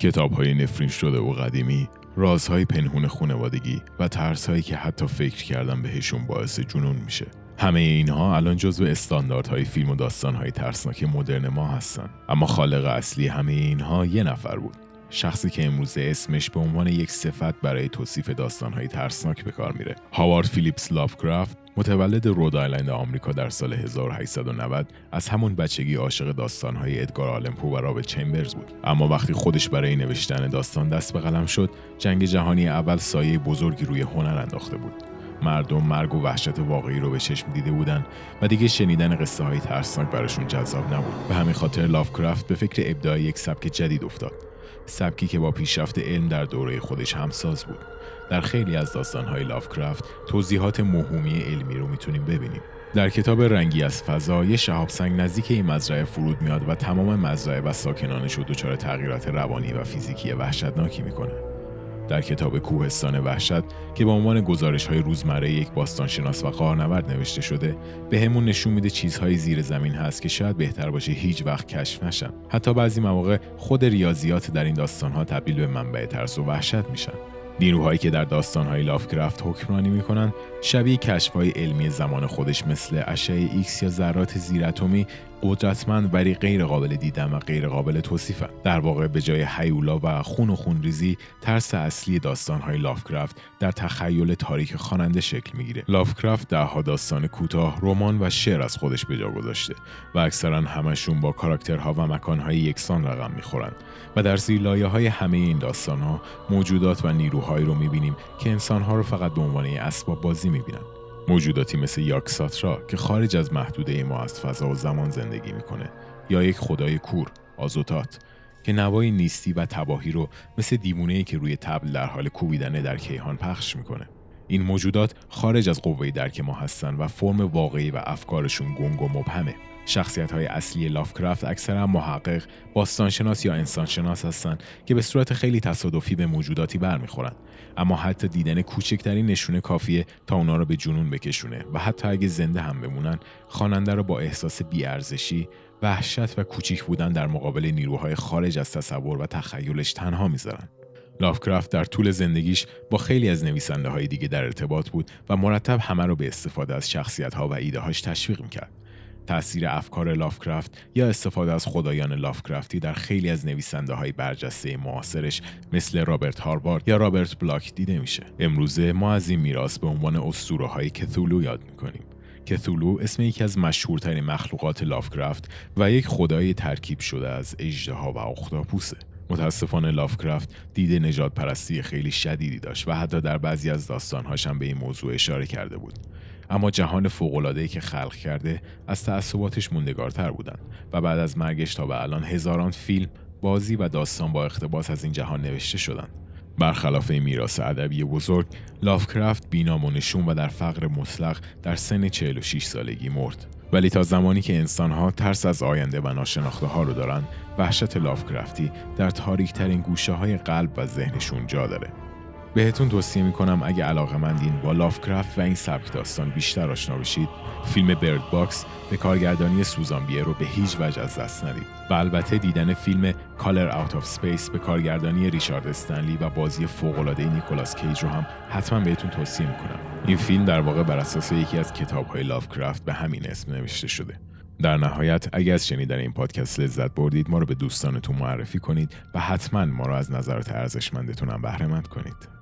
کتاب های نفرین شده و قدیمی رازهای پنهون خونوادگی و ترسهایی که حتی فکر کردن بهشون باعث جنون میشه. همه اینها الان جزو استانداردهای فیلم و داستانهای ترسناک مدرن ما هستن. اما خالق اصلی همه اینها یه نفر بود. شخصی که امروزه اسمش به عنوان یک صفت برای توصیف داستانهای ترسناک به کار میره. هاوارد فیلیپس لافکرافت متولد رود آیلند آمریکا در سال 1890 از همون بچگی عاشق داستانهای ادگار آلمپو و رابرت چمبرز بود. اما وقتی خودش برای نوشتن داستان دست به قلم شد جنگ جهانی اول سایه بزرگی روی هنر انداخته بود. مردم مرگ و وحشت واقعی رو به چشم دیده بودن و دیگه شنیدن قصه های ترسناک براشون جذاب نبود. به همین خاطر لافکرافت به فکر ابداع یک سبک جدید افتاد. سبکی که با پیشرفت علم در دوره خودش همساز بود. در خیلی از داستانهای لافکرافت توضیحات مهمی علمی رو می‌تونیم ببینیم. در کتاب رنگی از فضا یه شهاب سنگ نزدیک این مزرعه فرود میاد و تمام مزرعه و ساکنانش رو دچار تغییرات روانی و فیزیکی وحشتناکی می‌کنه. در کتاب کوهستان وحشت که به عنوان گزارش های روزمره یک باستانشناس و قارنورد نوشته شده به همون نشون میده چیزهای زیر زمین هست که شاید بهتر باشه هیچ وقت کشف نشن. حتی بعضی مواقع خود ریاضیات در این داستانها تبدیل به منبع ترس و وحشت میشن. نیروهایی که در داستانهای لافکرافت حکمرانی می‌کنن شبیه کشفهای علمی زمان خودش مثل اشعه ایکس یا ذرات زیراتمی قدرتمند ولی غیر قابل دیدن و غیر قابل توصیفن. در واقع به جای هیولا و خون و خونریزی ترس اصلی داستانهای لافکرافت در تخیل تاریک خواننده شکل می‌گیره. لافکرافت دهها داستان کوتاه رمان و شعر از خودش به جا گذاشته و اکثرا همشون با کاراکترها و مکانهای یکسان رقم می‌خورند و در زیر لایه های همه این داستانها موجودات و نیروهایی رو می‌بینیم که انسانها رو فقط به عنوان اسباب بازی می‌بینن. موجوداتی مثل یاکساترا که خارج از محدوده ما از فضا و زمان زندگی می‌کنه یا یک خدای کور آزوتات که نوای نیستی و تباهی رو مثل دیوونه که روی تبل در حال کوبیدن در کیهان پخش می‌کنه. این موجودات خارج از قوه درک ما هستن و فرم واقعی و افکارشون گنگ و مبهمه. شخصیت های اصلی لافکرافت اکثرا محقق، باستانشناس یا انسانشناس هستند که به صورت خیلی تصادفی به موجوداتی برمیخورند اما حتی دیدن کوچکترین نشونه کافیه تا اونا رو به جنون بکشونه و حتی اگه زنده هم بمونن خواننده رو با احساس بیارزشی وحشت و کوچیک بودن در مقابل نیروهای خارج از تصور و تخیلش تنها می‌ذارن لافکرافت در طول زندگیش با خیلی از نویسنده های دیگه در ارتباط بود و مرتب همه رو به استفاده از شخصیت ها و ایده هاش تشویق می‌کرد. تاثیر افکار لافکرافت یا استفاده از خدایان لافکرافتی در خیلی از نویسنده های برجسته معاصرش مثل رابرت هاروارد یا رابرت بلاک دیده میشه. امروزه ما از این میراث به عنوان اسطوره های کثولو یاد می‌کنیم. کثولو اسم یکی از مشهورترین مخلوقات لافکرافت و یک خدای ترکیب شده از اژدها و اختاپوسه. متاسفانه لافکرافت دید نجات پرستی خیلی شدیدی داشت و حتی در بعضی از داستانهاش هم به این موضوع اشاره کرده بود. اما جهان فوق‌العاده‌ای که خلق کرده از تعصباتش موندگارتر بودند و بعد از مرگش تا به الان هزاران فیلم، بازی و داستان با اقتباس از این جهان نوشته شدند. برخلاف میراث ادبی بزرگ، لافکرافت بینام و نشون و در فقر مطلق در سن 46 سالگی مرد. ولی تا زمانی که انسانها ترس از آینده و ناشناخته ها رو دارن، وحشت لافکرافتی در تاریک ترین گوشه قلب و ذهنشون جا داره. بهتون توصیه می‌کنم اگه علاقه مندین با لافکرافت و این سبک داستان بیشتر آشنا بشید فیلم Bird Box به کارگردانی سوزان رو به هیچ وجه از دست ندید و البته دیدن فیلم Color Out of Space به کارگردانی ریچارد استنلی و بازی فوق‌العاده نیکولاس کیج رو هم حتما بهتون توصیه می‌کنم. این فیلم در واقع بر اساس یکی از کتاب‌های لافکرافت به همین اسم نوشته شده. در نهایت اگر از شنیدن این پادکست لذت بردید ما رو به دوستانتون معرفی کنید و حتما ما رو از نظرات ارزشمندتون هم بهره کنید.